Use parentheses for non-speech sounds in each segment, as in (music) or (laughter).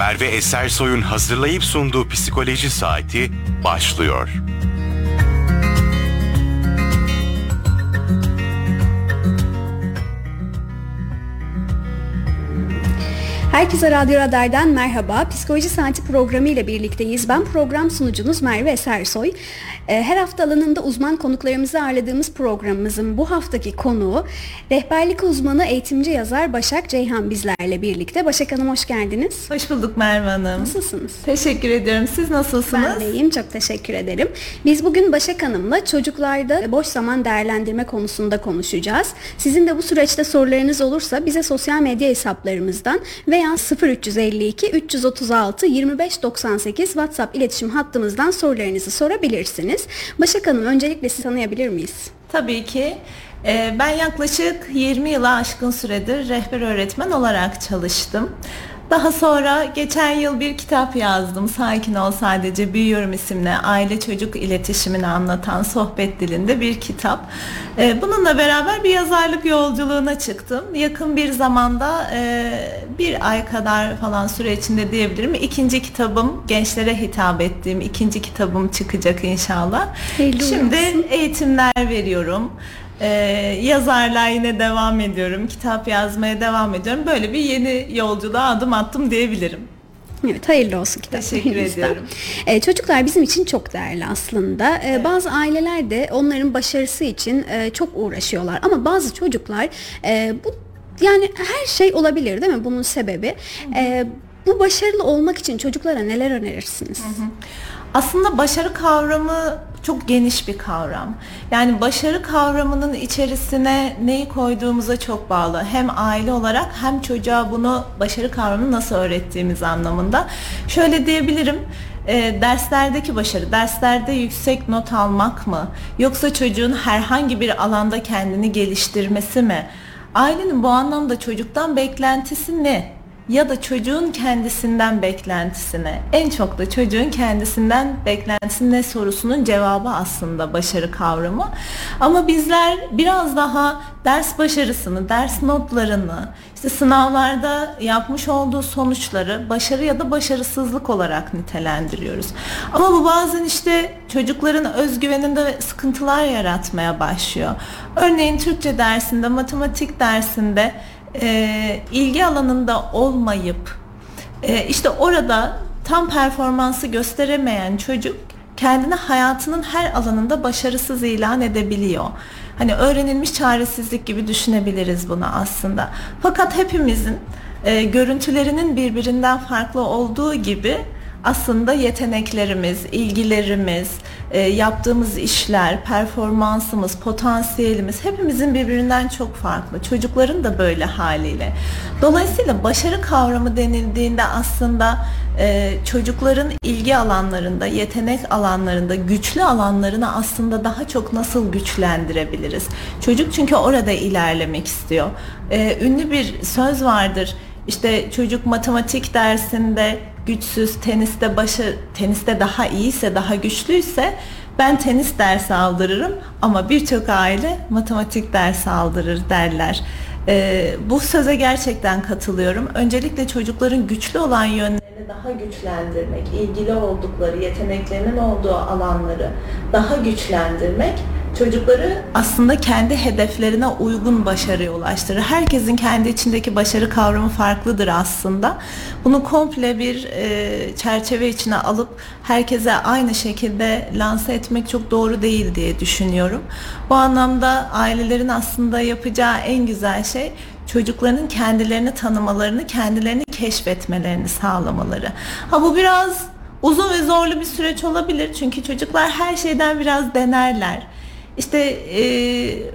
Merve Esersoy'un hazırlayıp sunduğu Psikoloji Saati başlıyor. Herkese Radyo Radar'dan merhaba. Psikoloji Saati programı ile birlikteyiz. Ben program sunucunuz Merve Esersoy. Ee, her hafta alanında uzman konuklarımızı ağırladığımız programımızın bu haftaki konuğu rehberlik uzmanı eğitimci yazar Başak Ceyhan bizlerle birlikte. Başak Hanım hoş geldiniz. Hoş bulduk Merve Hanım. Nasılsınız? Teşekkür ediyorum. Siz nasılsınız? Ben de iyiyim. Çok teşekkür ederim. Biz bugün Başak Hanım'la çocuklarda boş zaman değerlendirme konusunda konuşacağız. Sizin de bu süreçte sorularınız olursa bize sosyal medya hesaplarımızdan veya 0352 336 2598 WhatsApp iletişim hattımızdan sorularınızı sorabilirsiniz. Başak Hanım öncelikle sizi tanıyabilir miyiz? Tabii ki. Ee, ben yaklaşık 20 yıla aşkın süredir rehber öğretmen olarak çalıştım. Daha sonra geçen yıl bir kitap yazdım. Sakin ol sadece büyüyorum isimli aile çocuk iletişimini anlatan sohbet dilinde bir kitap. Ee, bununla beraber bir yazarlık yolculuğuna çıktım. Yakın bir zamanda e, bir ay kadar falan süre içinde diyebilirim. İkinci kitabım gençlere hitap ettiğim ikinci kitabım çıkacak inşallah. Hayırlı Şimdi olsun. eğitimler veriyorum. Ee, yazarlığa yine devam ediyorum. Kitap yazmaya devam ediyorum. Böyle bir yeni yolculuğa adım attım diyebilirim. Evet hayırlı olsun kitap. Teşekkür ediyorum. Ee, çocuklar bizim için çok değerli aslında. Ee, Bazı aileler de onların başarısı için e, çok uğraşıyorlar. Ama bazı çocuklar e, bu yani her şey olabilir değil mi bunun sebebi? E, bu başarılı olmak için çocuklara neler önerirsiniz? Aslında başarı kavramı çok geniş bir kavram. Yani başarı kavramının içerisine neyi koyduğumuza çok bağlı. Hem aile olarak hem çocuğa bunu başarı kavramını nasıl öğrettiğimiz anlamında. Şöyle diyebilirim. e, derslerdeki başarı, derslerde yüksek not almak mı? Yoksa çocuğun herhangi bir alanda kendini geliştirmesi mi? Ailenin bu anlamda çocuktan beklentisi ne? Ya da çocuğun kendisinden beklentisine en çok da çocuğun kendisinden beklentisi ne sorusunun cevabı aslında başarı kavramı. Ama bizler biraz daha ders başarısını, ders notlarını, işte sınavlarda yapmış olduğu sonuçları başarı ya da başarısızlık olarak nitelendiriyoruz. Ama bu bazen işte çocukların özgüveninde sıkıntılar yaratmaya başlıyor. Örneğin Türkçe dersinde, matematik dersinde e, ilgi alanında olmayıp e, işte orada tam performansı gösteremeyen çocuk kendini hayatının her alanında başarısız ilan edebiliyor. Hani öğrenilmiş çaresizlik gibi düşünebiliriz bunu aslında. Fakat hepimizin e, görüntülerinin birbirinden farklı olduğu gibi aslında yeteneklerimiz, ilgilerimiz, e, yaptığımız işler, performansımız, potansiyelimiz hepimizin birbirinden çok farklı. Çocukların da böyle haliyle. Dolayısıyla başarı kavramı denildiğinde aslında e, çocukların ilgi alanlarında, yetenek alanlarında, güçlü alanlarını aslında daha çok nasıl güçlendirebiliriz? Çocuk çünkü orada ilerlemek istiyor. E, ünlü bir söz vardır. İşte çocuk matematik dersinde güçsüz, teniste başı teniste daha iyiyse, daha güçlüyse ben tenis dersi aldırırım ama birçok aile matematik dersi aldırır derler. Ee, bu söze gerçekten katılıyorum. Öncelikle çocukların güçlü olan yönlerini daha güçlendirmek, ilgili oldukları, yeteneklerinin olduğu alanları daha güçlendirmek çocukları aslında kendi hedeflerine uygun başarıya ulaştırır. Herkesin kendi içindeki başarı kavramı farklıdır aslında. Bunu komple bir e, çerçeve içine alıp herkese aynı şekilde lanse etmek çok doğru değil diye düşünüyorum. Bu anlamda ailelerin aslında yapacağı en güzel şey çocukların kendilerini tanımalarını, kendilerini keşfetmelerini sağlamaları. Ha bu biraz uzun ve zorlu bir süreç olabilir. Çünkü çocuklar her şeyden biraz denerler. İşte e,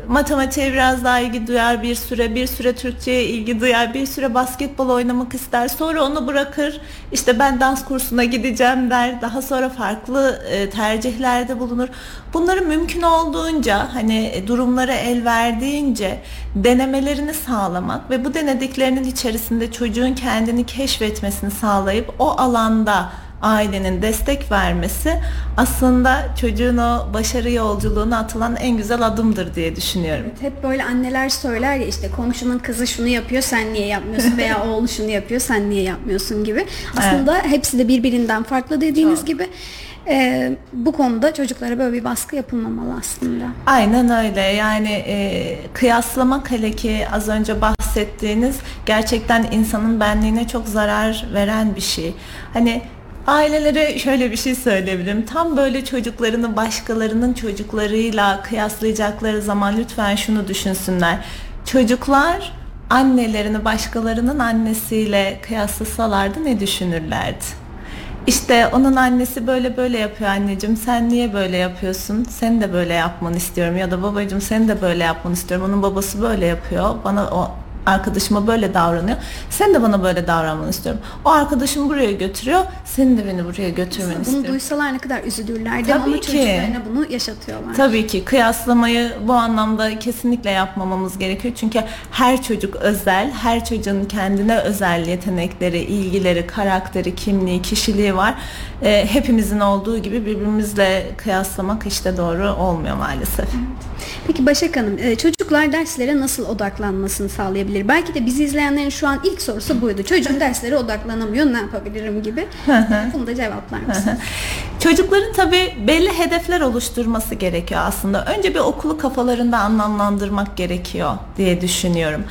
matematiğe biraz daha ilgi duyar bir süre, bir süre Türkçe'ye ilgi duyar, bir süre basketbol oynamak ister. Sonra onu bırakır. İşte ben dans kursuna gideceğim der. Daha sonra farklı e, tercihlerde bulunur. Bunları mümkün olduğunca hani e, durumlara el verdiğince denemelerini sağlamak ve bu denediklerinin içerisinde çocuğun kendini keşfetmesini sağlayıp o alanda ailenin destek vermesi aslında çocuğun o başarı yolculuğuna atılan en güzel adımdır diye düşünüyorum. Hep böyle anneler söyler ya işte komşunun kızı şunu yapıyor sen niye yapmıyorsun (laughs) veya oğlu şunu yapıyor sen niye yapmıyorsun gibi. Aslında hepsi de birbirinden farklı dediğiniz Çok. gibi. e, bu konuda çocuklara böyle bir baskı yapılmamalı aslında. Aynen öyle yani e, kıyaslamak hele ki az önce bahsettiğiniz gerçekten insanın benliğine çok zarar veren bir şey. Hani ailelere şöyle bir şey söyleyebilirim. Tam böyle çocuklarını başkalarının çocuklarıyla kıyaslayacakları zaman lütfen şunu düşünsünler. Çocuklar annelerini başkalarının annesiyle kıyaslasalardı ne düşünürlerdi? İşte onun annesi böyle böyle yapıyor anneciğim sen niye böyle yapıyorsun sen de böyle yapmanı istiyorum ya da babacığım sen de böyle yapmanı istiyorum onun babası böyle yapıyor bana o arkadaşıma böyle davranıyor sen de bana böyle davranmanı istiyorum o arkadaşım buraya götürüyor sen de beni buraya götürmeni Bunu istiyorum. duysalar ne kadar üzülürlerdi Tabii ama ki. çocuklarına bunu yaşatıyorlar. Tabii ki kıyaslamayı bu anlamda kesinlikle yapmamamız gerekiyor. Çünkü her çocuk özel, her çocuğun kendine özel yetenekleri, ilgileri, karakteri, kimliği, kişiliği var. Ee, hepimizin olduğu gibi birbirimizle kıyaslamak işte doğru olmuyor maalesef. Peki Başak Hanım, e, çocuklar derslere nasıl odaklanmasını sağlayabilir? Belki de bizi izleyenlerin şu an ilk sorusu buydu. Çocuğum derslere odaklanamıyor, ne yapabilirim gibi. (laughs) Bunu da cevaplar (laughs) mısınız? Çocukların tabii belli hedefler oluşturması gerekiyor aslında. Önce bir okulu kafalarında anlamlandırmak gerekiyor diye düşünüyorum.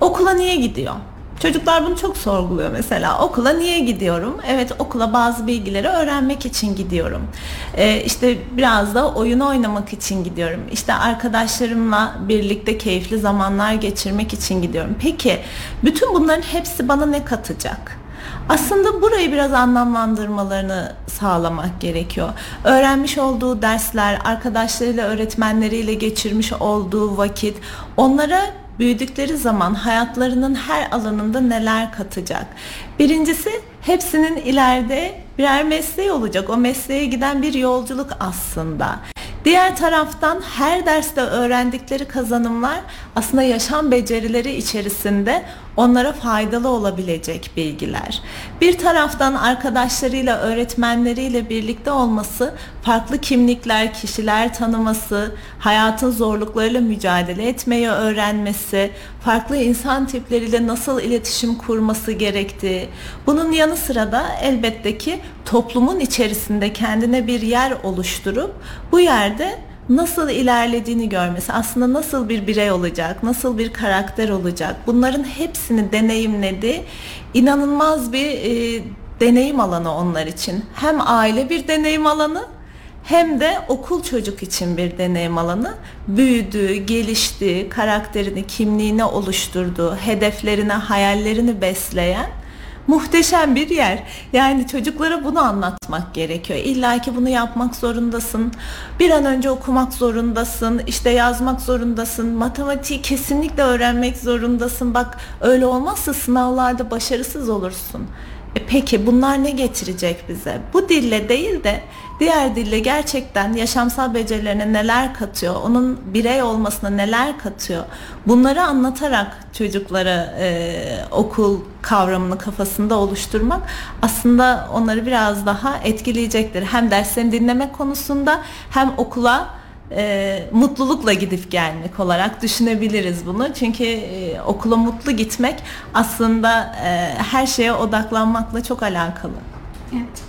Okula niye gidiyor? Çocuklar bunu çok sorguluyor mesela. Okula niye gidiyorum? Evet okula bazı bilgileri öğrenmek için gidiyorum. Ee, işte biraz da oyun oynamak için gidiyorum. İşte arkadaşlarımla birlikte keyifli zamanlar geçirmek için gidiyorum. Peki bütün bunların hepsi bana ne katacak? Aslında burayı biraz anlamlandırmalarını sağlamak gerekiyor. Öğrenmiş olduğu dersler, arkadaşlarıyla, öğretmenleriyle geçirmiş olduğu vakit onlara büyüdükleri zaman hayatlarının her alanında neler katacak? Birincisi hepsinin ileride birer mesleği olacak. O mesleğe giden bir yolculuk aslında. Diğer taraftan her derste öğrendikleri kazanımlar aslında yaşam becerileri içerisinde onlara faydalı olabilecek bilgiler. Bir taraftan arkadaşlarıyla, öğretmenleriyle birlikte olması, farklı kimlikler, kişiler tanıması, hayatın zorluklarıyla mücadele etmeyi öğrenmesi, farklı insan tipleriyle nasıl iletişim kurması gerektiği. Bunun yanı sıra da elbette ki toplumun içerisinde kendine bir yer oluşturup bu yerde nasıl ilerlediğini görmesi, aslında nasıl bir birey olacak, nasıl bir karakter olacak, bunların hepsini deneyimledi. İnanılmaz bir e, deneyim alanı onlar için. Hem aile bir deneyim alanı, hem de okul çocuk için bir deneyim alanı. Büyüdü, gelişti, karakterini, kimliğini oluşturdu, hedeflerini, hayallerini besleyen muhteşem bir yer. Yani çocuklara bunu anlatmak gerekiyor. İlla ki bunu yapmak zorundasın. Bir an önce okumak zorundasın. işte yazmak zorundasın. Matematiği kesinlikle öğrenmek zorundasın. Bak öyle olmazsa sınavlarda başarısız olursun. E peki bunlar ne getirecek bize? Bu dille değil de diğer dille gerçekten yaşamsal becerilerine neler katıyor, onun birey olmasına neler katıyor? Bunları anlatarak çocuklara e, okul kavramını kafasında oluşturmak aslında onları biraz daha etkileyecektir. Hem derslerini dinlemek konusunda hem okula e, mutlulukla gidip gelmek olarak düşünebiliriz bunu. Çünkü e, okula mutlu gitmek aslında e, her şeye odaklanmakla çok alakalı. Evet.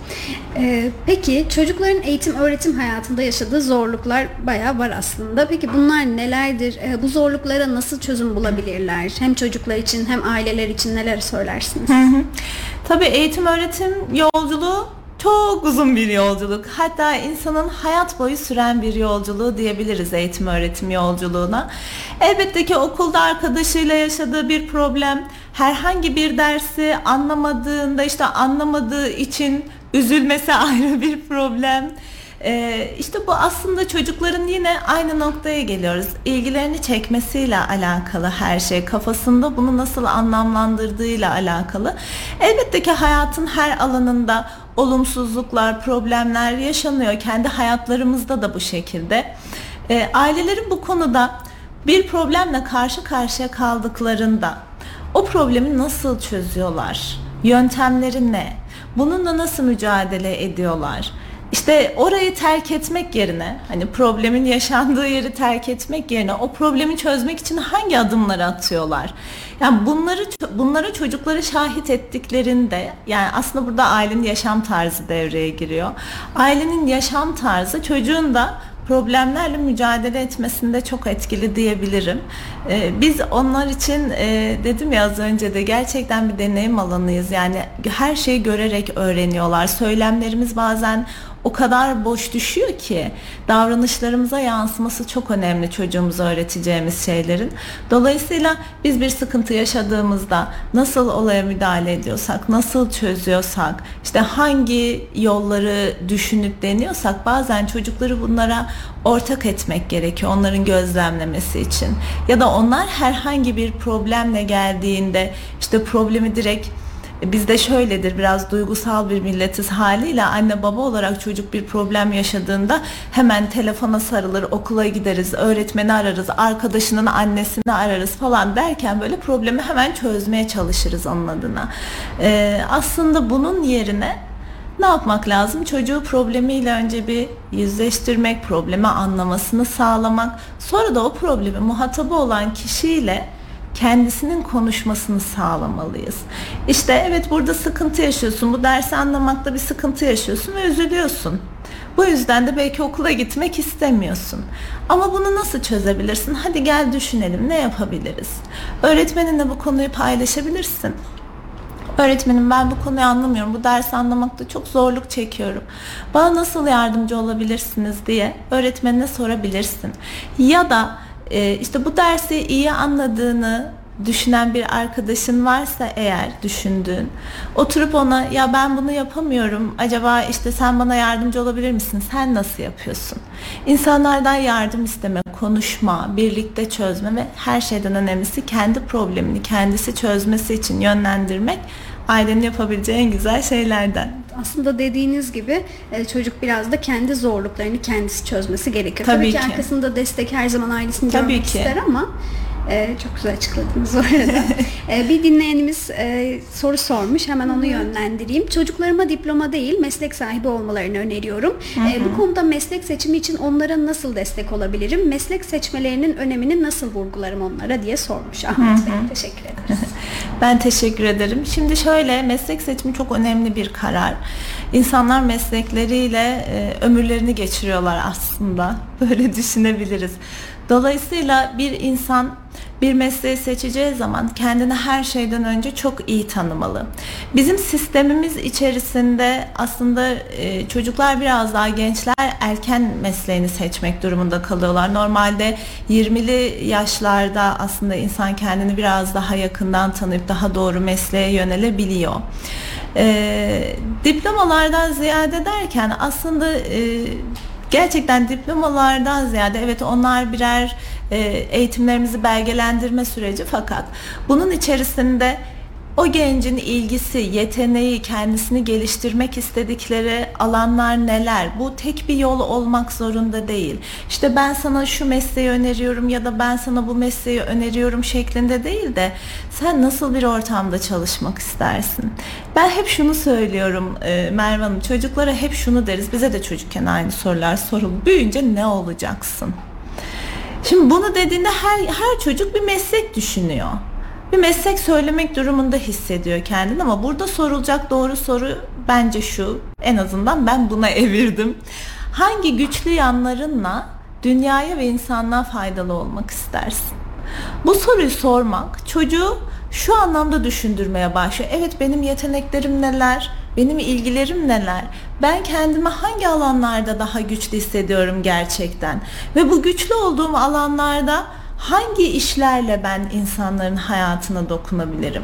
Ee, peki çocukların eğitim öğretim hayatında yaşadığı zorluklar bayağı var aslında. Peki bunlar nelerdir? Ee, bu zorluklara nasıl çözüm bulabilirler? Hem çocuklar için hem aileler için neler söylersiniz? Tabii eğitim öğretim yolculuğu çok uzun bir yolculuk. Hatta insanın hayat boyu süren bir yolculuğu diyebiliriz eğitim öğretim yolculuğuna. Elbette ki okulda arkadaşıyla yaşadığı bir problem, herhangi bir dersi anlamadığında işte anlamadığı için üzülmesi (laughs) ayrı bir problem. Ee, işte bu aslında çocukların yine aynı noktaya geliyoruz. İlgilerini çekmesiyle alakalı her şey. Kafasında bunu nasıl anlamlandırdığıyla alakalı. Elbette ki hayatın her alanında olumsuzluklar, problemler yaşanıyor. Kendi hayatlarımızda da bu şekilde. Ee, ailelerin bu konuda bir problemle karşı karşıya kaldıklarında o problemi nasıl çözüyorlar? Yöntemleri ne? Bununla nasıl mücadele ediyorlar? İşte orayı terk etmek yerine hani problemin yaşandığı yeri terk etmek yerine o problemi çözmek için hangi adımları atıyorlar? Yani bunları bunlara çocukları şahit ettiklerinde yani aslında burada ailenin yaşam tarzı devreye giriyor. Ailenin yaşam tarzı çocuğun da problemlerle mücadele etmesinde çok etkili diyebilirim. Ee, biz onlar için e, dedim ya az önce de gerçekten bir deneyim alanıyız. Yani her şeyi görerek öğreniyorlar. Söylemlerimiz bazen o kadar boş düşüyor ki davranışlarımıza yansıması çok önemli çocuğumuza öğreteceğimiz şeylerin. Dolayısıyla biz bir sıkıntı yaşadığımızda nasıl olaya müdahale ediyorsak, nasıl çözüyorsak, işte hangi yolları düşünüp deniyorsak bazen çocukları bunlara ortak etmek gerekiyor onların gözlemlemesi için. Ya da onlar herhangi bir problemle geldiğinde işte problemi direkt Bizde şöyledir biraz duygusal bir milletiz haliyle anne baba olarak çocuk bir problem yaşadığında hemen telefona sarılır okula gideriz öğretmeni ararız arkadaşının annesini ararız falan derken böyle problemi hemen çözmeye çalışırız onun adına. Ee, aslında bunun yerine ne yapmak lazım? Çocuğu problemiyle önce bir yüzleştirmek, problemi anlamasını sağlamak, sonra da o problemi muhatabı olan kişiyle kendisinin konuşmasını sağlamalıyız. İşte evet burada sıkıntı yaşıyorsun, bu dersi anlamakta bir sıkıntı yaşıyorsun ve üzülüyorsun. Bu yüzden de belki okula gitmek istemiyorsun. Ama bunu nasıl çözebilirsin? Hadi gel düşünelim ne yapabiliriz? Öğretmeninle bu konuyu paylaşabilirsin. Öğretmenim ben bu konuyu anlamıyorum. Bu dersi anlamakta çok zorluk çekiyorum. Bana nasıl yardımcı olabilirsiniz diye öğretmenine sorabilirsin. Ya da e, işte bu dersi iyi anladığını düşünen bir arkadaşın varsa eğer düşündüğün oturup ona ya ben bunu yapamıyorum acaba işte sen bana yardımcı olabilir misin? Sen nasıl yapıyorsun? İnsanlardan yardım isteme konuşma birlikte çözme ve her şeyden önemlisi kendi problemini kendisi çözmesi için yönlendirmek ailenin yapabileceği en güzel şeylerden aslında dediğiniz gibi e, çocuk biraz da kendi zorluklarını kendisi çözmesi gerekiyor. Tabii, Tabii ki. ki arkasında destek her zaman ailesini Tabii görmek ki. ister ama e, çok güzel açıkladınız bu arada. (laughs) e, bir dinleyenimiz e, soru sormuş. Hemen onu yönlendireyim. Çocuklarıma diploma değil meslek sahibi olmalarını öneriyorum. E, bu konuda meslek seçimi için onlara nasıl destek olabilirim? Meslek seçmelerinin önemini nasıl vurgularım onlara diye sormuş Ahmet Bey. Teşekkür ederiz. (laughs) Ben teşekkür ederim. Şimdi şöyle meslek seçimi çok önemli bir karar. İnsanlar meslekleriyle e, ömürlerini geçiriyorlar aslında. (laughs) Böyle düşünebiliriz. Dolayısıyla bir insan bir mesleği seçeceği zaman kendini her şeyden önce çok iyi tanımalı. Bizim sistemimiz içerisinde aslında e, çocuklar biraz daha gençler erken mesleğini seçmek durumunda kalıyorlar. Normalde 20'li yaşlarda aslında insan kendini biraz daha yakından tanıyıp daha doğru mesleğe yönelebiliyor. E, diplomalardan ziyade derken aslında e, gerçekten diplomalardan ziyade evet onlar birer e, eğitimlerimizi belgelendirme süreci fakat bunun içerisinde o gencin ilgisi, yeteneği, kendisini geliştirmek istedikleri alanlar neler? Bu tek bir yol olmak zorunda değil. İşte ben sana şu mesleği öneriyorum ya da ben sana bu mesleği öneriyorum şeklinde değil de sen nasıl bir ortamda çalışmak istersin? Ben hep şunu söylüyorum e, Merve Hanım, çocuklara hep şunu deriz. Bize de çocukken aynı sorular sorulur. Büyüyünce ne olacaksın? Şimdi bunu dediğinde her, her çocuk bir meslek düşünüyor bir meslek söylemek durumunda hissediyor kendini ama burada sorulacak doğru soru bence şu en azından ben buna (laughs) evirdim. Hangi güçlü yanlarınla dünyaya ve insanlığa faydalı olmak istersin? Bu soruyu sormak çocuğu şu anlamda düşündürmeye başlıyor. Evet benim yeteneklerim neler? Benim ilgilerim neler? Ben kendimi hangi alanlarda daha güçlü hissediyorum gerçekten? Ve bu güçlü olduğum alanlarda hangi işlerle ben insanların hayatına dokunabilirim?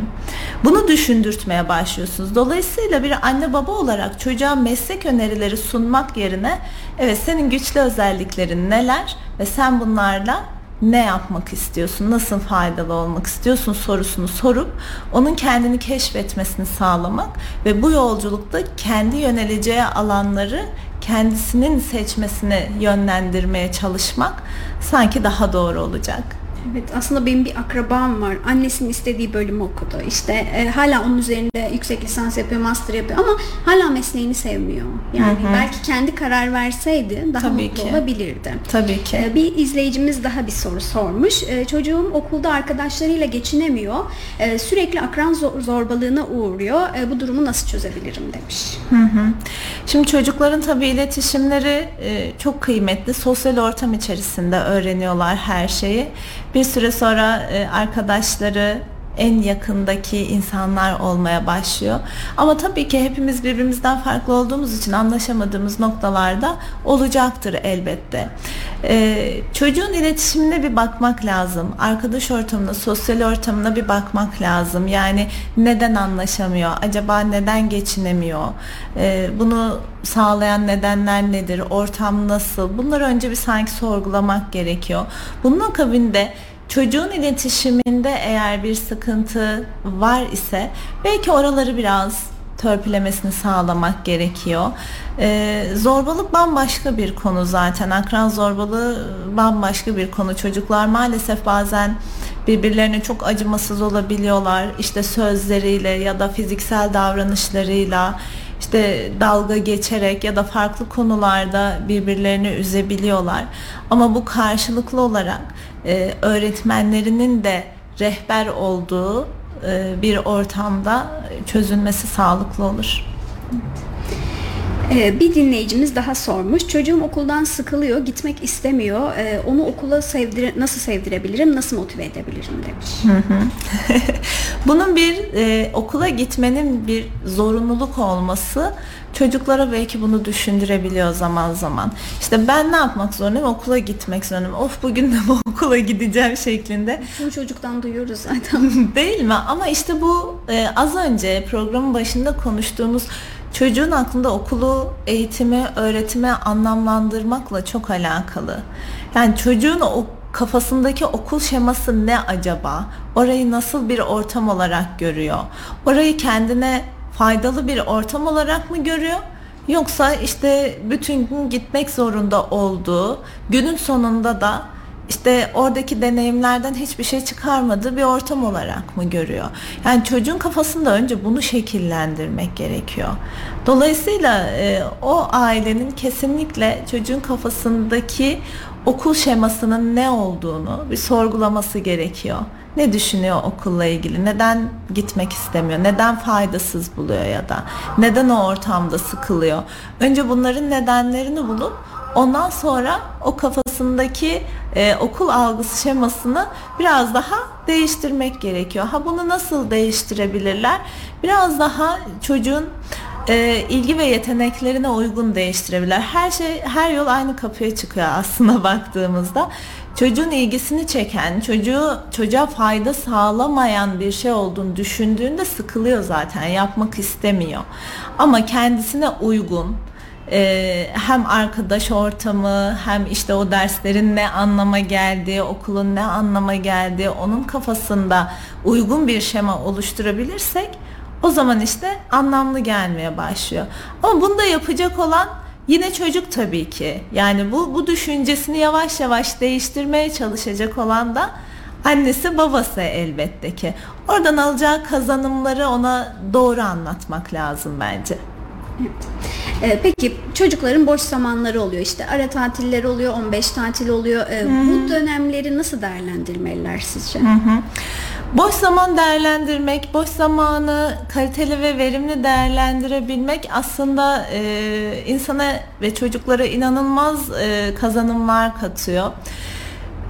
Bunu düşündürtmeye başlıyorsunuz. Dolayısıyla bir anne baba olarak çocuğa meslek önerileri sunmak yerine evet senin güçlü özelliklerin neler ve sen bunlarla ne yapmak istiyorsun, nasıl faydalı olmak istiyorsun sorusunu sorup onun kendini keşfetmesini sağlamak ve bu yolculukta kendi yöneleceği alanları kendisinin seçmesine yönlendirmeye çalışmak sanki daha doğru olacak. Evet aslında benim bir akrabam var. Annesinin istediği bölümü okudu. İşte e, hala onun üzerinde yüksek lisans yapıyor, master yapıyor ama hala mesleğini sevmiyor. Yani belki kendi karar verseydi daha Tabii mutlu ki. olabilirdi. Tabii ki. E, Bir izleyicimiz daha bir soru sormuş. E, Çocuğum okulda arkadaşlarıyla geçinemiyor. E, Sürekli akran zor- zorbalığına uğruyor. E, Bu durumu nasıl çözebilirim demiş. Şimdi çocukların tabii iletişimleri e, çok kıymetli. Sosyal ortam içerisinde öğreniyorlar her şeyi. Bir süre sonra e, arkadaşları en yakındaki insanlar olmaya başlıyor. Ama tabii ki hepimiz birbirimizden farklı olduğumuz için anlaşamadığımız noktalarda olacaktır elbette. E, çocuğun iletişimine bir bakmak lazım. Arkadaş ortamına, sosyal ortamına bir bakmak lazım. Yani neden anlaşamıyor? Acaba neden geçinemiyor? E, bunu sağlayan nedenler nedir? Ortam nasıl? Bunları önce bir sanki sorgulamak gerekiyor. Bunun akabinde çocuğun iletişiminde eğer bir sıkıntı var ise belki oraları biraz törpülemesini sağlamak gerekiyor. Ee, zorbalık bambaşka bir konu zaten. Akran zorbalığı bambaşka bir konu. Çocuklar maalesef bazen birbirlerine çok acımasız olabiliyorlar. İşte sözleriyle ya da fiziksel davranışlarıyla işte dalga geçerek ya da farklı konularda birbirlerini üzebiliyorlar. Ama bu karşılıklı olarak e, öğretmenlerinin de rehber olduğu e, bir ortamda çözülmesi sağlıklı olur. Ee, Bir dinleyicimiz daha sormuş. Çocuğum okuldan sıkılıyor, gitmek istemiyor. Ee, Onu okula sevdire, nasıl sevdirebilirim, nasıl motive edebilirim demiş. (laughs) Bunun bir e, okula gitmenin bir zorunluluk olması çocuklara belki bunu düşündürebiliyor zaman zaman. İşte ben ne yapmak zorundayım? Okula gitmek zorundayım. Of bugün de (laughs) bu okula gideceğim şeklinde. Bunu çocuktan duyuyoruz (laughs) zaten. Değil mi? Ama işte bu e, az önce programın başında konuştuğumuz çocuğun aklında okulu, eğitimi, öğretimi anlamlandırmakla çok alakalı. Yani çocuğun o kafasındaki okul şeması ne acaba? Orayı nasıl bir ortam olarak görüyor? Orayı kendine faydalı bir ortam olarak mı görüyor? Yoksa işte bütün gün gitmek zorunda olduğu, günün sonunda da işte oradaki deneyimlerden hiçbir şey çıkarmadığı bir ortam olarak mı görüyor? Yani çocuğun kafasında önce bunu şekillendirmek gerekiyor. Dolayısıyla e, o ailenin kesinlikle çocuğun kafasındaki okul şemasının ne olduğunu bir sorgulaması gerekiyor. Ne düşünüyor okulla ilgili? Neden gitmek istemiyor? Neden faydasız buluyor ya da neden o ortamda sıkılıyor? Önce bunların nedenlerini bulup ondan sonra o kafasındaki e, okul algısı şemasını biraz daha değiştirmek gerekiyor. Ha bunu nasıl değiştirebilirler? Biraz daha çocuğun e, ilgi ve yeteneklerine uygun değiştirebilirler. Her şey her yol aynı kapıya çıkıyor (laughs) aslında baktığımızda. Çocuğun ilgisini çeken, çocuğu çocuğa fayda sağlamayan bir şey olduğunu düşündüğünde sıkılıyor zaten, yapmak istemiyor. Ama kendisine uygun, e, hem arkadaş ortamı hem işte o derslerin ne anlama geldiği, okulun ne anlama geldiği onun kafasında uygun bir şema oluşturabilirsek o zaman işte anlamlı gelmeye başlıyor. Ama bunu da yapacak olan yine çocuk tabii ki. Yani bu bu düşüncesini yavaş yavaş değiştirmeye çalışacak olan da annesi babası elbette ki. Oradan alacağı kazanımları ona doğru anlatmak lazım bence. Ee, Peki çocukların boş zamanları oluyor işte ara tatilleri oluyor 15 tatil oluyor Ee, bu dönemleri nasıl değerlendirmeliler sizce? Boş zaman değerlendirmek, boş zamanı kaliteli ve verimli değerlendirebilmek aslında e, insana ve çocuklara inanılmaz e, kazanımlar katıyor.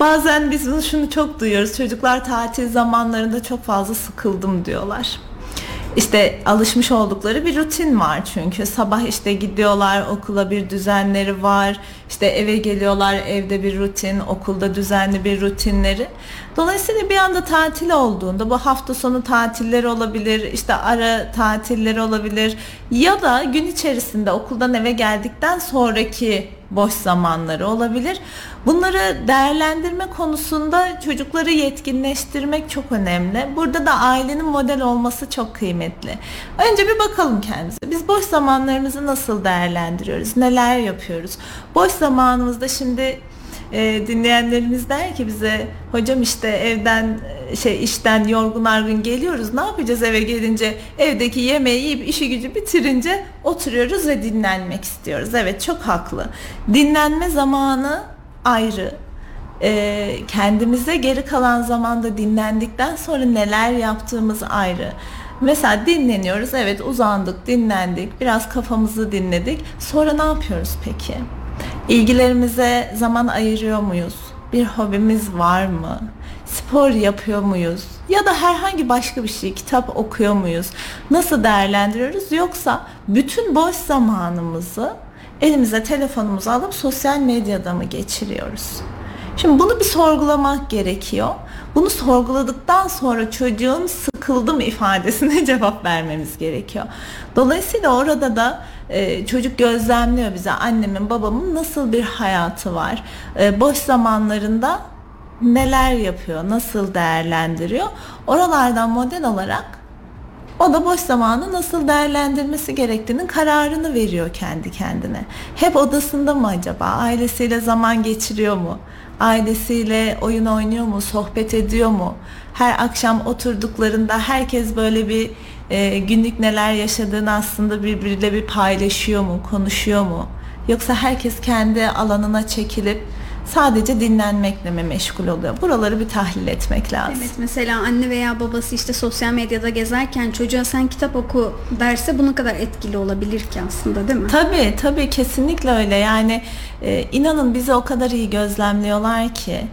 Bazen biz bunu şunu çok duyuyoruz. Çocuklar tatil zamanlarında çok fazla sıkıldım diyorlar. İşte alışmış oldukları bir rutin var çünkü. Sabah işte gidiyorlar okula bir düzenleri var. İşte eve geliyorlar evde bir rutin okulda düzenli bir rutinleri. Dolayısıyla bir anda tatil olduğunda bu hafta sonu tatilleri olabilir işte ara tatilleri olabilir ya da gün içerisinde okuldan eve geldikten sonraki boş zamanları olabilir. Bunları değerlendirme konusunda çocukları yetkinleştirmek çok önemli. Burada da ailenin model olması çok kıymetli. Önce bir bakalım kendimize. Biz boş zamanlarımızı nasıl değerlendiriyoruz? Neler yapıyoruz? Boş zamanımızda şimdi e, dinleyenlerimiz der ki bize hocam işte evden şey işten yorgun argın geliyoruz ne yapacağız eve gelince evdeki yemeği yiyip işi gücü bitirince oturuyoruz ve dinlenmek istiyoruz. Evet çok haklı. Dinlenme zamanı ayrı e, kendimize geri kalan zamanda dinlendikten sonra neler yaptığımız ayrı. Mesela dinleniyoruz, evet uzandık, dinlendik, biraz kafamızı dinledik. Sonra ne yapıyoruz peki? İlgilerimize zaman ayırıyor muyuz? Bir hobimiz var mı? Spor yapıyor muyuz? Ya da herhangi başka bir şey, kitap okuyor muyuz? Nasıl değerlendiriyoruz? Yoksa bütün boş zamanımızı elimize telefonumuzu alıp sosyal medyada mı geçiriyoruz? Şimdi bunu bir sorgulamak gerekiyor. Bunu sorguladıktan sonra çocuğun sıkıldım ifadesine (laughs) cevap vermemiz gerekiyor. Dolayısıyla orada da e, çocuk gözlemliyor bize annemin babamın nasıl bir hayatı var. E, boş zamanlarında neler yapıyor, nasıl değerlendiriyor. Oralardan model olarak o da boş zamanı nasıl değerlendirmesi gerektiğinin kararını veriyor kendi kendine. Hep odasında mı acaba? Ailesiyle zaman geçiriyor mu? Ailesiyle oyun oynuyor mu? Sohbet ediyor mu? Her akşam oturduklarında herkes böyle bir e, günlük neler yaşadığını aslında birbiriyle bir paylaşıyor mu? Konuşuyor mu? Yoksa herkes kendi alanına çekilip sadece dinlenmekle mi meşgul oluyor? Buraları bir tahlil etmek lazım. Evet mesela anne veya babası işte sosyal medyada gezerken çocuğa sen kitap oku derse bu ne kadar etkili olabilir ki aslında değil mi? Tabii tabii kesinlikle öyle yani e, inanın bizi o kadar iyi gözlemliyorlar ki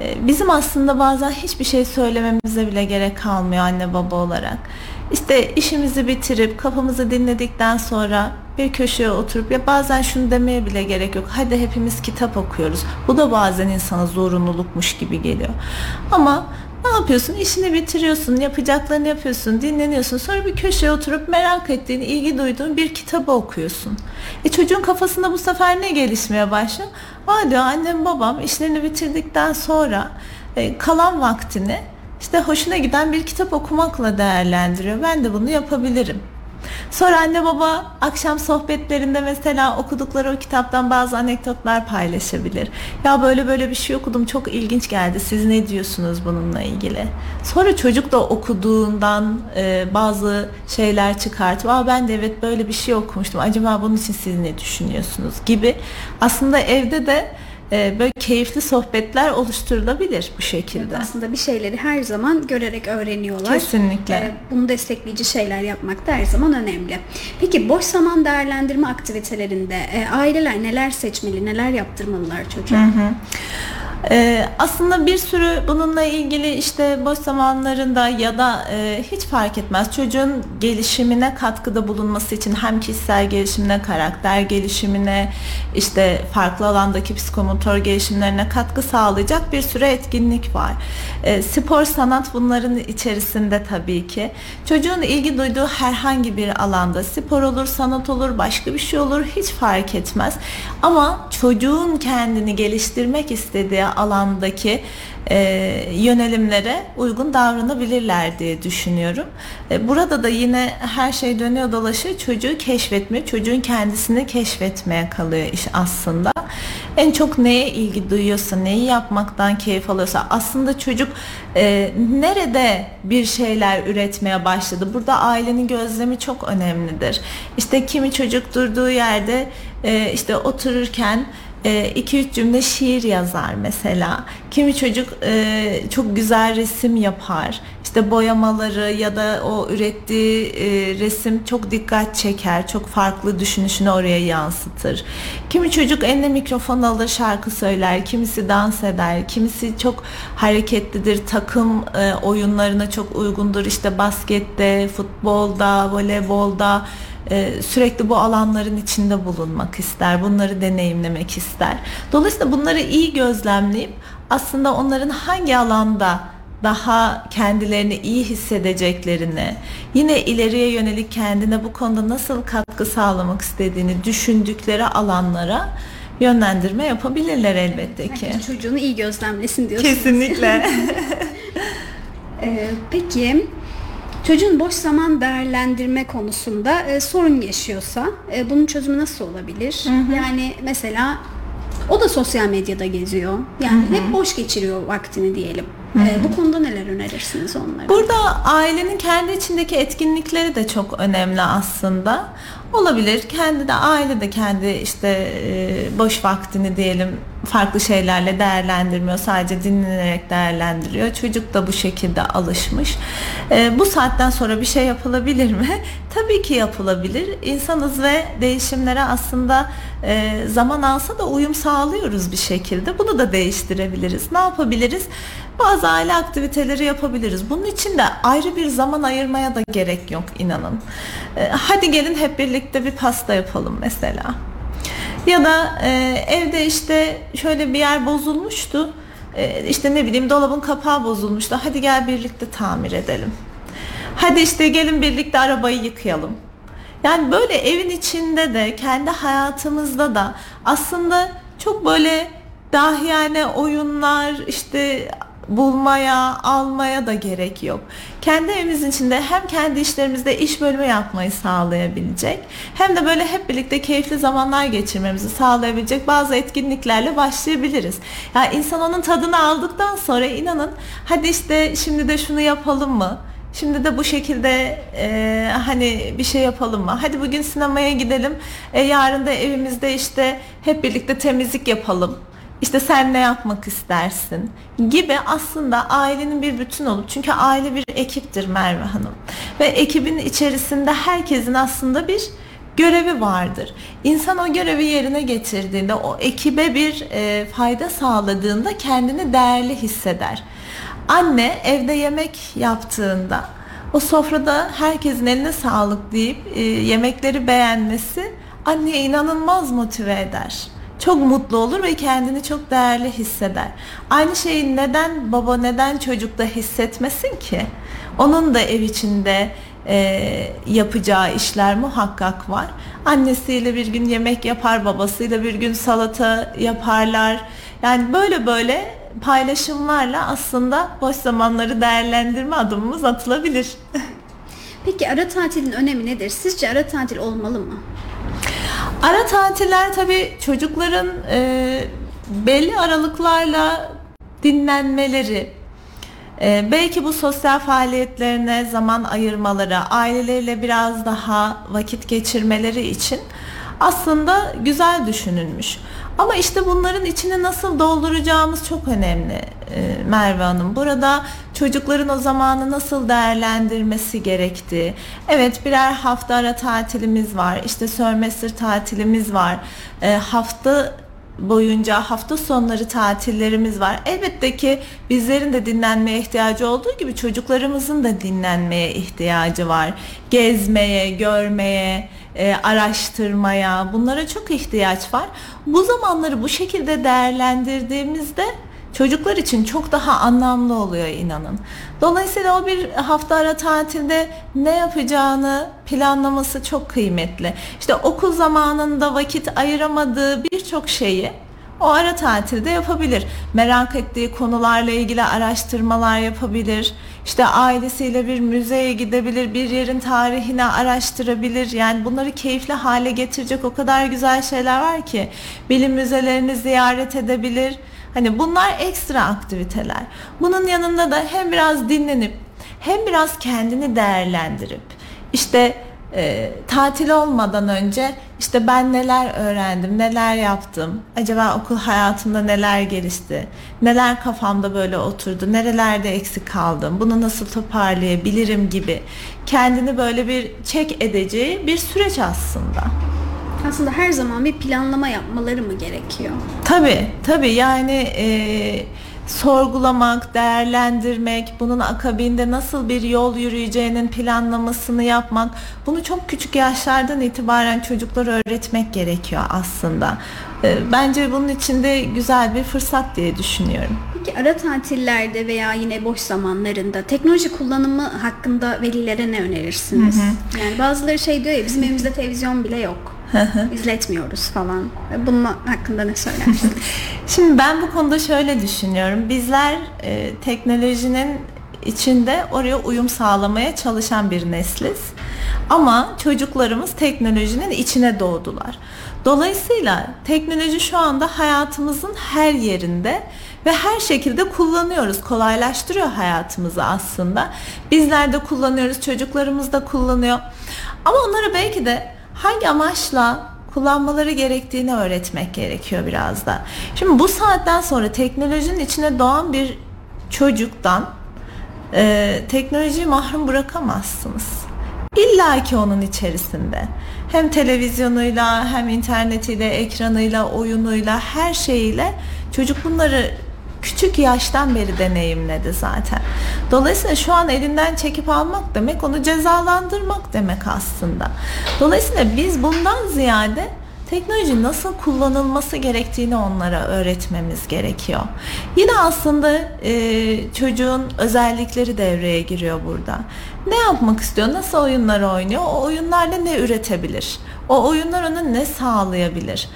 e, bizim aslında bazen hiçbir şey söylememize bile gerek kalmıyor anne baba olarak. İşte işimizi bitirip kafamızı dinledikten sonra bir köşeye oturup ya bazen şunu demeye bile gerek yok. Hadi hepimiz kitap okuyoruz. Bu da bazen insana zorunlulukmuş gibi geliyor. Ama ne yapıyorsun? İşini bitiriyorsun, yapacaklarını yapıyorsun, dinleniyorsun. Sonra bir köşeye oturup merak ettiğin, ilgi duyduğun bir kitabı okuyorsun. E çocuğun kafasında bu sefer ne gelişmeye başlıyor? Aa diyor annem babam işlerini bitirdikten sonra e, kalan vaktini işte hoşuna giden bir kitap okumakla değerlendiriyor. Ben de bunu yapabilirim. Sonra anne baba akşam sohbetlerinde mesela okudukları o kitaptan bazı anekdotlar paylaşabilir. Ya böyle böyle bir şey okudum çok ilginç geldi. Siz ne diyorsunuz bununla ilgili? Sonra çocuk da okuduğundan e, bazı şeyler çıkartıp Aa ben de evet böyle bir şey okumuştum. Acaba bunun için siz ne düşünüyorsunuz gibi. Aslında evde de e, böyle keyifli sohbetler oluşturulabilir bu şekilde. Evet, aslında bir şeyleri her zaman görerek öğreniyorlar. Kesinlikle. E, bunu destekleyici şeyler yapmak da her zaman önemli. Peki boş zaman değerlendirme aktivitelerinde e, aileler neler seçmeli, neler yaptırmalılar çocuğa? Hı hı. Ee, aslında bir sürü bununla ilgili işte boş zamanlarında ya da e, hiç fark etmez çocuğun gelişimine katkıda bulunması için hem kişisel gelişimine, karakter gelişimine, işte farklı alandaki psikomotor gelişimlerine katkı sağlayacak bir sürü etkinlik var. E, spor, sanat bunların içerisinde tabii ki. Çocuğun ilgi duyduğu herhangi bir alanda spor olur, sanat olur, başka bir şey olur hiç fark etmez. Ama çocuğun kendini geliştirmek istediği alandaki e, yönelimlere uygun davranabilirler diye düşünüyorum. E, burada da yine her şey dönüyor dolaşıyor çocuğu keşfetme, çocuğun kendisini keşfetmeye kalıyor iş aslında. En çok neye ilgi duyuyorsa, neyi yapmaktan keyif alıyorsa aslında çocuk e, nerede bir şeyler üretmeye başladı. Burada ailenin gözlemi çok önemlidir. İşte kimi çocuk durduğu yerde e, işte otururken 2-3 e, cümle şiir yazar mesela. Kimi çocuk e, çok güzel resim yapar. İşte boyamaları ya da o ürettiği e, resim çok dikkat çeker. Çok farklı düşünüşünü oraya yansıtır. Kimi çocuk eline mikrofon alır şarkı söyler. Kimisi dans eder. Kimisi çok hareketlidir. Takım e, oyunlarına çok uygundur. İşte baskette, futbolda, voleybolda e, sürekli bu alanların içinde bulunmak ister, bunları deneyimlemek ister. Dolayısıyla bunları iyi gözlemleyip aslında onların hangi alanda daha kendilerini iyi hissedeceklerini, yine ileriye yönelik kendine bu konuda nasıl katkı sağlamak istediğini düşündükleri alanlara yönlendirme yapabilirler elbette ki. Herkes çocuğunu iyi gözlemlesin diyorsunuz. Kesinlikle. (laughs) ee, peki Çocuğun boş zaman değerlendirme konusunda e, sorun yaşıyorsa e, bunun çözümü nasıl olabilir? Hı hı. Yani mesela O da sosyal medyada geziyor. Yani hep boş geçiriyor vaktini diyelim. Ee, bu konuda neler önerirsiniz onlara? Burada ailenin kendi içindeki etkinlikleri de çok önemli aslında. Olabilir. Kendi de aile de kendi işte e, boş vaktini diyelim farklı şeylerle değerlendirmiyor. Sadece dinlenerek değerlendiriyor. Çocuk da bu şekilde alışmış. E, bu saatten sonra bir şey yapılabilir mi? (laughs) Tabii ki yapılabilir. İnsanız ve değişimlere aslında e, zaman alsa da uyum sağlıyoruz bir şekilde. Bunu da değiştirebiliriz. Ne yapabiliriz? Bazı aile aktiviteleri yapabiliriz. Bunun için de ayrı bir zaman ayırmaya da gerek yok inanın. E, hadi gelin hep birlikte bir pasta yapalım mesela. Ya da e, evde işte şöyle bir yer bozulmuştu. E, işte ne bileyim dolabın kapağı bozulmuştu. Hadi gel birlikte tamir edelim. Hadi işte gelin birlikte arabayı yıkayalım. Yani böyle evin içinde de kendi hayatımızda da aslında çok böyle dahiyane oyunlar işte bulmaya, almaya da gerek yok. Kendi evimizin içinde hem kendi işlerimizde iş bölümü yapmayı sağlayabilecek hem de böyle hep birlikte keyifli zamanlar geçirmemizi sağlayabilecek bazı etkinliklerle başlayabiliriz. Ya yani insan onun tadını aldıktan sonra inanın hadi işte şimdi de şunu yapalım mı? Şimdi de bu şekilde e, hani bir şey yapalım mı? Hadi bugün sinemaya gidelim. E, yarın da evimizde işte hep birlikte temizlik yapalım işte sen ne yapmak istersin gibi aslında ailenin bir bütün olup çünkü aile bir ekiptir Merve Hanım ve ekibin içerisinde herkesin aslında bir görevi vardır. İnsan o görevi yerine getirdiğinde o ekibe bir e, fayda sağladığında kendini değerli hisseder. Anne evde yemek yaptığında o sofrada herkesin eline sağlık deyip e, yemekleri beğenmesi anneye inanılmaz motive eder çok mutlu olur ve kendini çok değerli hisseder. Aynı şeyi neden baba neden çocukta hissetmesin ki? Onun da ev içinde e, yapacağı işler muhakkak var. Annesiyle bir gün yemek yapar, babasıyla bir gün salata yaparlar. Yani böyle böyle paylaşımlarla aslında boş zamanları değerlendirme adımımız atılabilir. Peki ara tatilin önemi nedir? Sizce ara tatil olmalı mı? Ara tatiller tabii çocukların e, belli aralıklarla dinlenmeleri, e, belki bu sosyal faaliyetlerine zaman ayırmaları, aileleriyle biraz daha vakit geçirmeleri için aslında güzel düşünülmüş. Ama işte bunların içini nasıl dolduracağımız çok önemli e, Merve Hanım. Burada çocukların o zamanı nasıl değerlendirmesi gerektiği. Evet birer hafta ara tatilimiz var. İşte sömestr tatilimiz var. E, hafta boyunca hafta sonları tatillerimiz var. Elbette ki bizlerin de dinlenmeye ihtiyacı olduğu gibi çocuklarımızın da dinlenmeye ihtiyacı var. Gezmeye, görmeye, e, araştırmaya bunlara çok ihtiyaç var. Bu zamanları bu şekilde değerlendirdiğimizde çocuklar için çok daha anlamlı oluyor inanın. Dolayısıyla o bir hafta ara tatilde ne yapacağını planlaması çok kıymetli. İşte okul zamanında vakit ayıramadığı birçok şeyi o ara tatilde yapabilir. Merak ettiği konularla ilgili araştırmalar yapabilir. İşte ailesiyle bir müzeye gidebilir, bir yerin tarihini araştırabilir. Yani bunları keyifli hale getirecek o kadar güzel şeyler var ki bilim müzelerini ziyaret edebilir. Hani bunlar ekstra aktiviteler. Bunun yanında da hem biraz dinlenip hem biraz kendini değerlendirip işte e, tatil olmadan önce işte ben neler öğrendim, neler yaptım, acaba okul hayatımda neler gelişti, neler kafamda böyle oturdu, nerelerde eksik kaldım, bunu nasıl toparlayabilirim gibi kendini böyle bir çek edeceği bir süreç aslında. Aslında her zaman bir planlama yapmaları mı gerekiyor? Tabii, tabii yani e, sorgulamak, değerlendirmek, bunun akabinde nasıl bir yol yürüyeceğinin planlamasını yapmak, bunu çok küçük yaşlardan itibaren çocuklara öğretmek gerekiyor aslında. Ee, bence bunun içinde güzel bir fırsat diye düşünüyorum. Peki ara tatillerde veya yine boş zamanlarında teknoloji kullanımı hakkında velilere ne önerirsiniz? Hı hı. Yani bazıları şey diyor ya bizim evimizde televizyon bile yok izletmiyoruz falan. Bunun hakkında ne söylersiniz? (laughs) Şimdi ben bu konuda şöyle düşünüyorum. Bizler e, teknolojinin içinde oraya uyum sağlamaya çalışan bir nesliz. Ama çocuklarımız teknolojinin içine doğdular. Dolayısıyla teknoloji şu anda hayatımızın her yerinde ve her şekilde kullanıyoruz. Kolaylaştırıyor hayatımızı aslında. Bizler de kullanıyoruz, çocuklarımız da kullanıyor. Ama onlara belki de hangi amaçla kullanmaları gerektiğini öğretmek gerekiyor biraz da. Şimdi bu saatten sonra teknolojinin içine doğan bir çocuktan e, teknolojiyi mahrum bırakamazsınız. İlla ki onun içerisinde. Hem televizyonuyla, hem internetiyle, ekranıyla, oyunuyla, her şeyiyle çocuk bunları küçük yaştan beri deneyimledi zaten. Dolayısıyla şu an elinden çekip almak demek onu cezalandırmak demek aslında. Dolayısıyla biz bundan ziyade teknoloji nasıl kullanılması gerektiğini onlara öğretmemiz gerekiyor. Yine aslında e, çocuğun özellikleri devreye giriyor burada. Ne yapmak istiyor, nasıl oyunlar oynuyor, o oyunlarla ne üretebilir, o oyunlar ona ne sağlayabilir.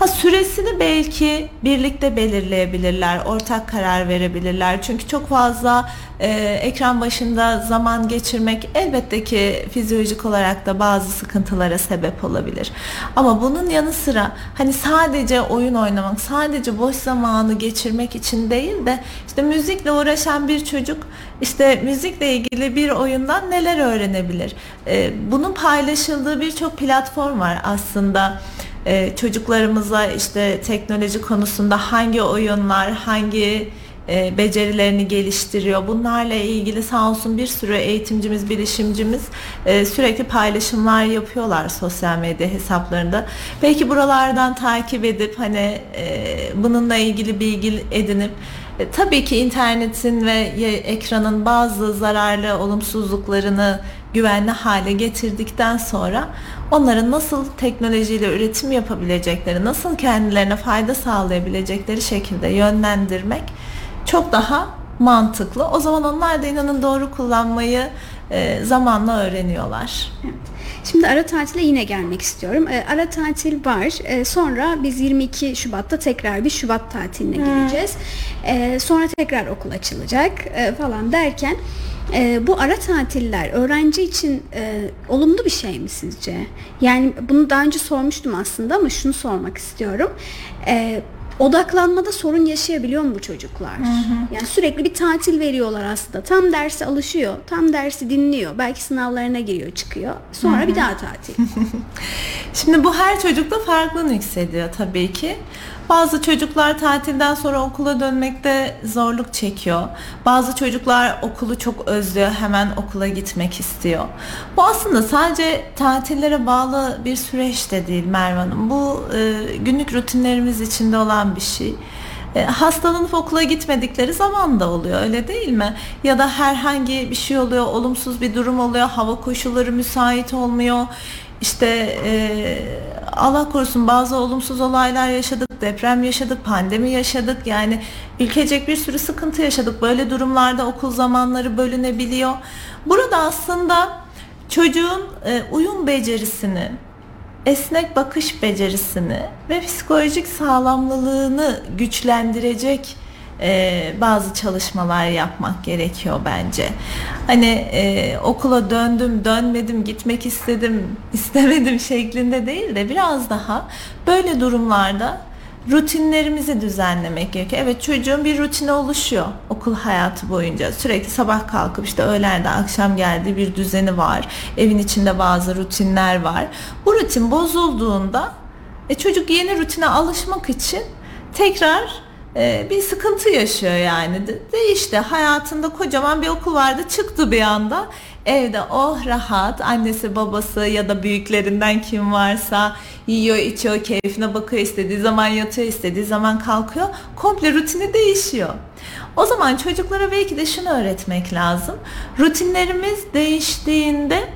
Ha süresini belki birlikte belirleyebilirler, ortak karar verebilirler. Çünkü çok fazla e, ekran başında zaman geçirmek elbette ki fizyolojik olarak da bazı sıkıntılara sebep olabilir. Ama bunun yanı sıra hani sadece oyun oynamak, sadece boş zamanı geçirmek için değil de işte müzikle uğraşan bir çocuk işte müzikle ilgili bir oyundan neler öğrenebilir? E, bunun paylaşıldığı birçok platform var aslında e, çocuklarımıza işte teknoloji konusunda hangi oyunlar, hangi e, becerilerini geliştiriyor. Bunlarla ilgili sağ olsun bir sürü eğitimcimiz, bilişimcimiz e, sürekli paylaşımlar yapıyorlar sosyal medya hesaplarında. Belki buralardan takip edip hani e, bununla ilgili bilgi edinip e, tabii ki internetin ve ekranın bazı zararlı olumsuzluklarını güvenli hale getirdikten sonra onların nasıl teknolojiyle üretim yapabilecekleri, nasıl kendilerine fayda sağlayabilecekleri şekilde yönlendirmek çok daha mantıklı. O zaman onlar da inanın doğru kullanmayı e, zamanla öğreniyorlar. Evet. Şimdi ara tatile yine gelmek istiyorum. E, ara tatil var. E, sonra biz 22 Şubat'ta tekrar bir Şubat tatiline hmm. gireceğiz. E, sonra tekrar okul açılacak e, falan derken e, bu ara tatiller öğrenci için e, olumlu bir şey mi sizce? Yani bunu daha önce sormuştum aslında ama şunu sormak istiyorum. E, odaklanmada sorun yaşayabiliyor mu bu çocuklar? Hı hı. Yani sürekli bir tatil veriyorlar aslında. Tam dersi alışıyor, tam dersi dinliyor. Belki sınavlarına giriyor, çıkıyor. Sonra hı hı. bir daha tatil. (laughs) Şimdi bu her çocukta farklı hissediyor tabii ki. Bazı çocuklar tatilden sonra okula dönmekte zorluk çekiyor. Bazı çocuklar okulu çok özlüyor, hemen okula gitmek istiyor. Bu aslında sadece tatillere bağlı bir süreç de değil Merve Hanım. Bu e, günlük rutinlerimiz içinde olan bir şey. E, hastalanıp okula gitmedikleri zaman da oluyor öyle değil mi? Ya da herhangi bir şey oluyor, olumsuz bir durum oluyor, hava koşulları müsait olmuyor işte e, Allah korusun bazı olumsuz olaylar yaşadık, deprem yaşadık, pandemi yaşadık. Yani ülkecek bir sürü sıkıntı yaşadık. Böyle durumlarda okul zamanları bölünebiliyor. Burada aslında çocuğun e, uyum becerisini, esnek bakış becerisini ve psikolojik sağlamlılığını güçlendirecek e, bazı çalışmalar yapmak gerekiyor bence. Hani e, okula döndüm, dönmedim, gitmek istedim, (laughs) istemedim şeklinde değil de biraz daha böyle durumlarda rutinlerimizi düzenlemek gerekiyor. Evet çocuğun bir rutine oluşuyor okul hayatı boyunca. Sürekli sabah kalkıp işte öğlende akşam geldiği bir düzeni var. Evin içinde bazı rutinler var. Bu rutin bozulduğunda e, çocuk yeni rutine alışmak için tekrar e, bir sıkıntı yaşıyor yani. De, değişti. Hayatında kocaman bir okul vardı. Çıktı bir anda. Evde oh rahat. Annesi babası ya da büyüklerinden kim varsa yiyor içiyor keyfine bakıyor istediği zaman yatıyor istediği zaman kalkıyor. Komple rutini değişiyor. O zaman çocuklara belki de şunu öğretmek lazım. Rutinlerimiz değiştiğinde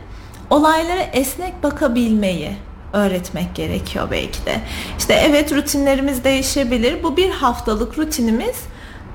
olaylara esnek bakabilmeyi öğretmek gerekiyor belki de. İşte evet rutinlerimiz değişebilir. Bu bir haftalık rutinimiz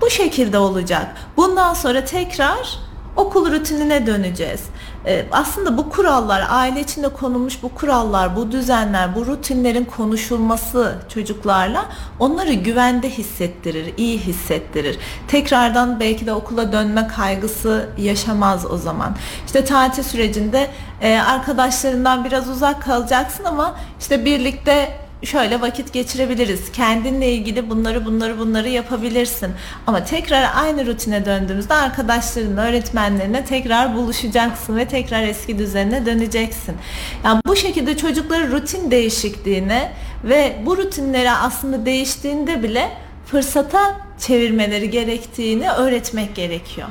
bu şekilde olacak. Bundan sonra tekrar okul rutinine döneceğiz. Ee, aslında bu kurallar, aile içinde konulmuş bu kurallar, bu düzenler, bu rutinlerin konuşulması çocuklarla onları güvende hissettirir, iyi hissettirir. Tekrardan belki de okula dönme kaygısı yaşamaz o zaman. İşte tatil sürecinde e, arkadaşlarından biraz uzak kalacaksın ama işte birlikte şöyle vakit geçirebiliriz. Kendinle ilgili bunları bunları bunları yapabilirsin. Ama tekrar aynı rutine döndüğümüzde arkadaşlarınla, öğretmenlerine tekrar buluşacaksın ve tekrar eski düzenine döneceksin. Yani bu şekilde çocukları rutin değişikliğine ve bu rutinleri aslında değiştiğinde bile fırsata çevirmeleri gerektiğini öğretmek gerekiyor.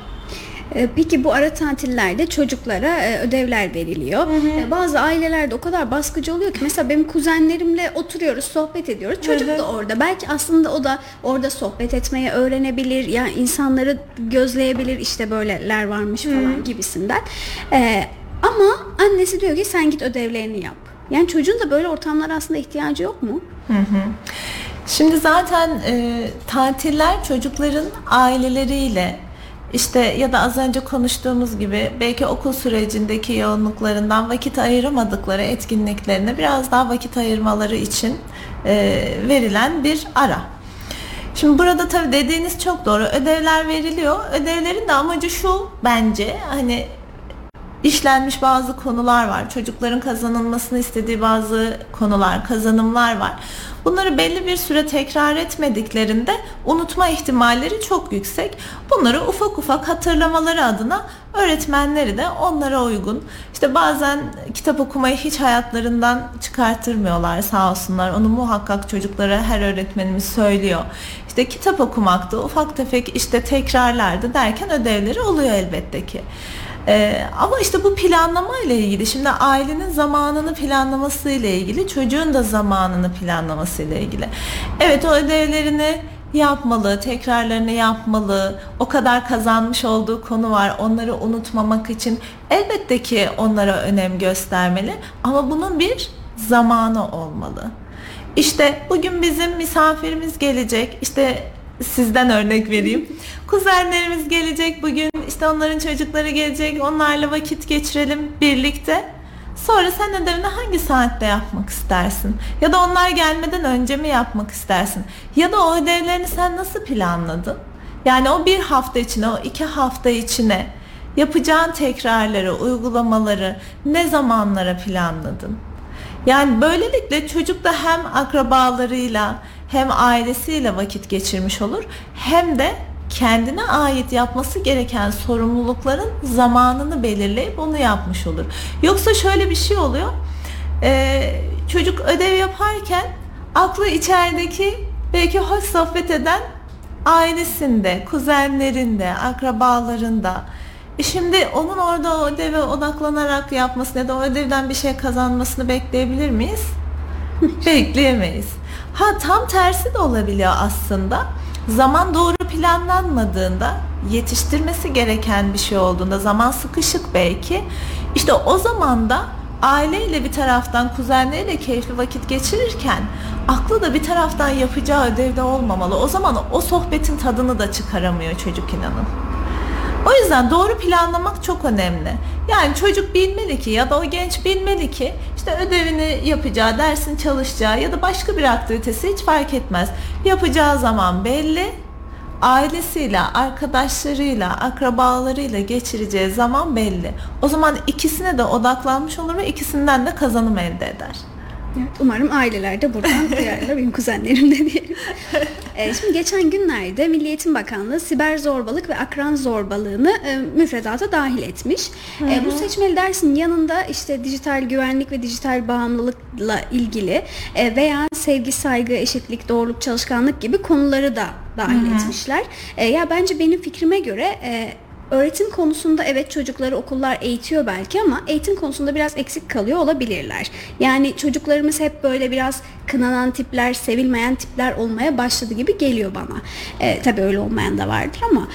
E, peki bu ara tatillerde çocuklara e, ödevler veriliyor. Hı hı. E, bazı ailelerde o kadar baskıcı oluyor ki mesela benim kuzenlerimle oturuyoruz, sohbet ediyoruz. Çocuk hı hı. da orada. Belki aslında o da orada sohbet etmeyi öğrenebilir. Yani insanları gözleyebilir işte böyleler varmış falan hı. gibisinden. ama annesi diyor ki sen git ödevlerini yap. Yani çocuğun da böyle ortamlara aslında ihtiyacı yok mu? Hı hı. Şimdi zaten e, tatiller çocukların aileleriyle işte ya da az önce konuştuğumuz gibi belki okul sürecindeki yoğunluklarından vakit ayıramadıkları etkinliklerine biraz daha vakit ayırmaları için e, verilen bir ara. Şimdi burada tabii dediğiniz çok doğru. Ödevler veriliyor. Ödevlerin de amacı şu bence hani işlenmiş bazı konular var. Çocukların kazanılmasını istediği bazı konular, kazanımlar var. Bunları belli bir süre tekrar etmediklerinde unutma ihtimalleri çok yüksek. Bunları ufak ufak hatırlamaları adına öğretmenleri de onlara uygun. İşte bazen kitap okumayı hiç hayatlarından çıkartırmıyorlar sağ olsunlar. Onu muhakkak çocuklara her öğretmenimiz söylüyor. İşte kitap okumakta ufak tefek işte tekrarlarda derken ödevleri oluyor elbette ki. Ee, ama işte bu planlama ile ilgili şimdi ailenin zamanını planlaması ile ilgili çocuğun da zamanını planlaması ile ilgili. Evet o ödevlerini yapmalı, tekrarlarını yapmalı. O kadar kazanmış olduğu konu var. Onları unutmamak için elbette ki onlara önem göstermeli ama bunun bir zamanı olmalı. İşte bugün bizim misafirimiz gelecek. İşte sizden örnek vereyim. Kuzenlerimiz gelecek bugün işte onların çocukları gelecek onlarla vakit geçirelim birlikte. Sonra sen ödevini hangi saatte yapmak istersin? Ya da onlar gelmeden önce mi yapmak istersin? Ya da o ödevlerini sen nasıl planladın? Yani o bir hafta içine, o iki hafta içine yapacağın tekrarları, uygulamaları ne zamanlara planladın? Yani böylelikle çocuk da hem akrabalarıyla hem ailesiyle vakit geçirmiş olur hem de kendine ait yapması gereken sorumlulukların zamanını belirleyip onu yapmış olur. Yoksa şöyle bir şey oluyor. Ee, çocuk ödev yaparken aklı içerideki belki hoş sohbet eden ailesinde, kuzenlerinde, akrabalarında. E şimdi onun orada o ödeve odaklanarak yapması ya da o ödevden bir şey kazanmasını bekleyebilir miyiz? (laughs) Bekleyemeyiz. Ha tam tersi de olabiliyor aslında. Zaman doğru planlanmadığında, yetiştirmesi gereken bir şey olduğunda, zaman sıkışık belki. İşte o zaman da aileyle bir taraftan kuzenleriyle keyifli vakit geçirirken aklı da bir taraftan yapacağı ödevde olmamalı. O zaman o sohbetin tadını da çıkaramıyor çocuk inanın. O yüzden doğru planlamak çok önemli. Yani çocuk bilmeli ki ya da o genç bilmeli ki işte ödevini yapacağı, dersin çalışacağı ya da başka bir aktivitesi hiç fark etmez. Yapacağı zaman belli. Ailesiyle, arkadaşlarıyla, akrabalarıyla geçireceği zaman belli. O zaman ikisine de odaklanmış olur ve ikisinden de kazanım elde eder. Evet, umarım aileler de buradan (laughs) duyarlar benim kuzenlerim de diyelim. Ee, şimdi geçen günlerde Milli Eğitim Bakanlığı siber zorbalık ve akran zorbalığını e, müfredata dahil etmiş. E, bu seçmeli dersin yanında işte dijital güvenlik ve dijital bağımlılıkla ilgili e, veya sevgi, saygı, eşitlik, doğruluk, çalışkanlık gibi konuları da dahil Hı-hı. etmişler. E, ya bence benim fikrime göre e, Öğretim konusunda evet çocukları okullar eğitiyor belki ama eğitim konusunda biraz eksik kalıyor olabilirler. Yani çocuklarımız hep böyle biraz kınanan tipler, sevilmeyen tipler olmaya başladı gibi geliyor bana. Ee, tabii öyle olmayan da vardır ama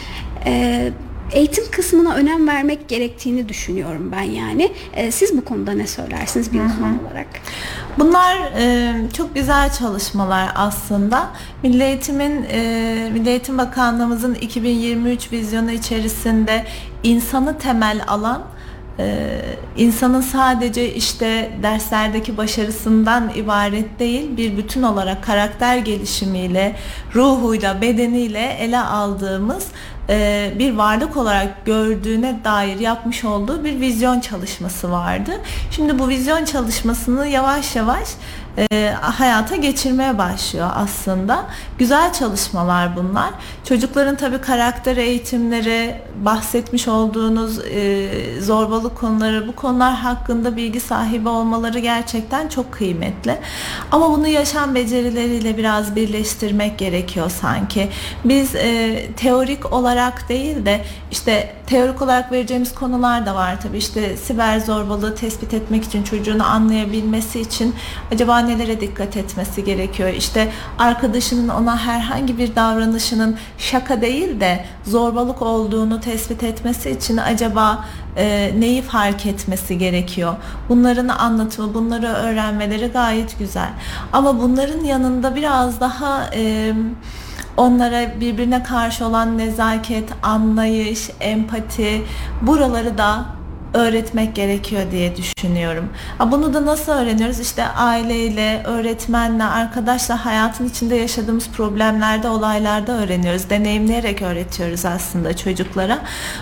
e, eğitim kısmına önem vermek gerektiğini düşünüyorum ben yani. E, siz bu konuda ne söylersiniz bir uzman olarak? Bunlar e, çok güzel çalışmalar aslında. Milli Eğitim'in e, Milli Eğitim Bakanlığımızın 2023 vizyonu içerisinde insanı temel alan ee, insanın sadece işte derslerdeki başarısından ibaret değil bir bütün olarak karakter gelişimiyle ruhuyla bedeniyle ele aldığımız e, bir varlık olarak gördüğüne dair yapmış olduğu bir vizyon çalışması vardı. Şimdi bu vizyon çalışmasını yavaş yavaş e, hayata geçirmeye başlıyor aslında. Güzel çalışmalar bunlar. Çocukların tabii karakter eğitimleri, bahsetmiş olduğunuz e, zorbalık konuları, bu konular hakkında bilgi sahibi olmaları gerçekten çok kıymetli. Ama bunu yaşam becerileriyle biraz birleştirmek gerekiyor sanki. Biz e, teorik olarak değil de işte teorik olarak vereceğimiz konular da var tabii. İşte siber zorbalığı tespit etmek için çocuğunu anlayabilmesi için acaba nelere dikkat etmesi gerekiyor? İşte arkadaşının ona herhangi bir davranışının şaka değil de zorbalık olduğunu tespit etmesi için acaba e, neyi fark etmesi gerekiyor? Bunların anlatımı, bunları öğrenmeleri gayet güzel. Ama bunların yanında biraz daha e, onlara birbirine karşı olan nezaket, anlayış, empati buraları da öğretmek gerekiyor diye düşünüyorum. Bunu da nasıl öğreniyoruz? İşte aileyle, öğretmenle, arkadaşla hayatın içinde yaşadığımız problemlerde, olaylarda öğreniyoruz. Deneyimleyerek öğretiyoruz aslında çocuklara.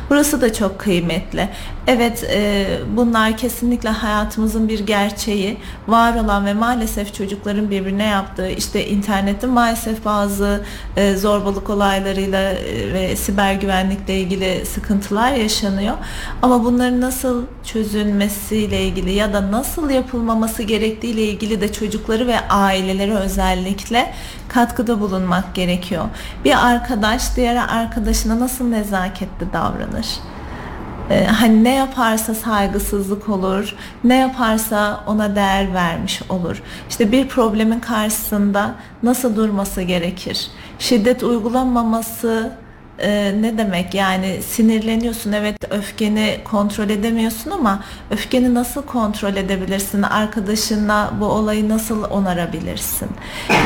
Burası da çok kıymetli. Evet e, bunlar kesinlikle hayatımızın bir gerçeği. Var olan ve maalesef çocukların birbirine yaptığı işte internette maalesef bazı e, zorbalık olaylarıyla e, ve siber güvenlikle ilgili sıkıntılar yaşanıyor. Ama bunların nasıl nasıl çözülmesiyle ilgili ya da nasıl yapılmaması gerektiğiyle ilgili de çocukları ve aileleri özellikle katkıda bulunmak gerekiyor. Bir arkadaş diğer arkadaşına nasıl nezaketli davranır? Ee, hani ne yaparsa saygısızlık olur, ne yaparsa ona değer vermiş olur. İşte bir problemin karşısında nasıl durması gerekir? Şiddet uygulamaması e, ne demek yani sinirleniyorsun evet öfkeni kontrol edemiyorsun ama öfkeni nasıl kontrol edebilirsin arkadaşınla bu olayı nasıl onarabilirsin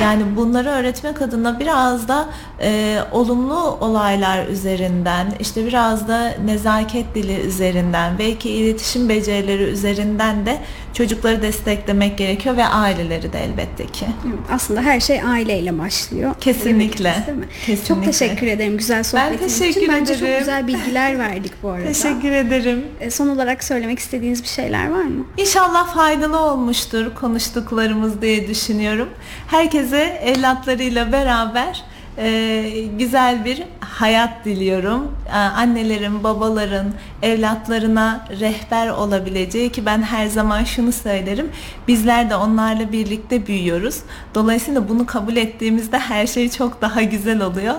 yani bunları öğretmek adına biraz da e, olumlu olaylar üzerinden işte biraz da nezaket dili üzerinden belki iletişim becerileri üzerinden de çocukları desteklemek gerekiyor ve aileleri de elbette ki. Aslında her şey aileyle başlıyor. Kesinlikle. Değil mi? Kesinlikle. Çok teşekkür ederim güzel sohbetiniz ben için. Bence çok güzel bilgiler (laughs) verdik bu arada. Teşekkür ederim. E, son olarak söylemek istediğiniz bir şeyler var mı? İnşallah faydalı olmuştur konuştuklarımız diye düşünüyorum. Herkese evlatlarıyla beraber e, güzel bir hayat diliyorum. E, annelerin, babaların evlatlarına rehber olabileceği ki ben her zaman şunu söylerim. Bizler de onlarla birlikte büyüyoruz. Dolayısıyla bunu kabul ettiğimizde her şey çok daha güzel oluyor.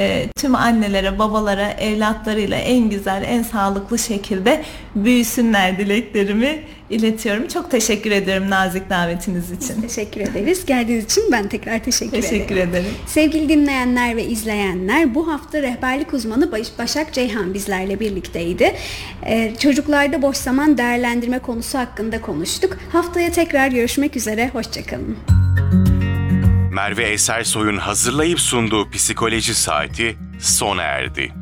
E, tüm annelere, babalara evlatlarıyla en güzel, en sağlıklı şekilde büyüsünler dileklerimi iletiyorum. Çok teşekkür ediyorum nazik davetiniz için. Biz teşekkür ederiz. Geldiğiniz için ben tekrar teşekkür, teşekkür ederim. ederim. Sevgili dinleyenler ve izleyenler bu hafta rehberlik uzmanı Başak Ceyhan bizlerle birlikteydi. Ee, çocuklarda boş zaman değerlendirme konusu hakkında konuştuk. Haftaya tekrar görüşmek üzere. Hoşçakalın. Merve Esersoy'un hazırlayıp sunduğu psikoloji saati sona erdi.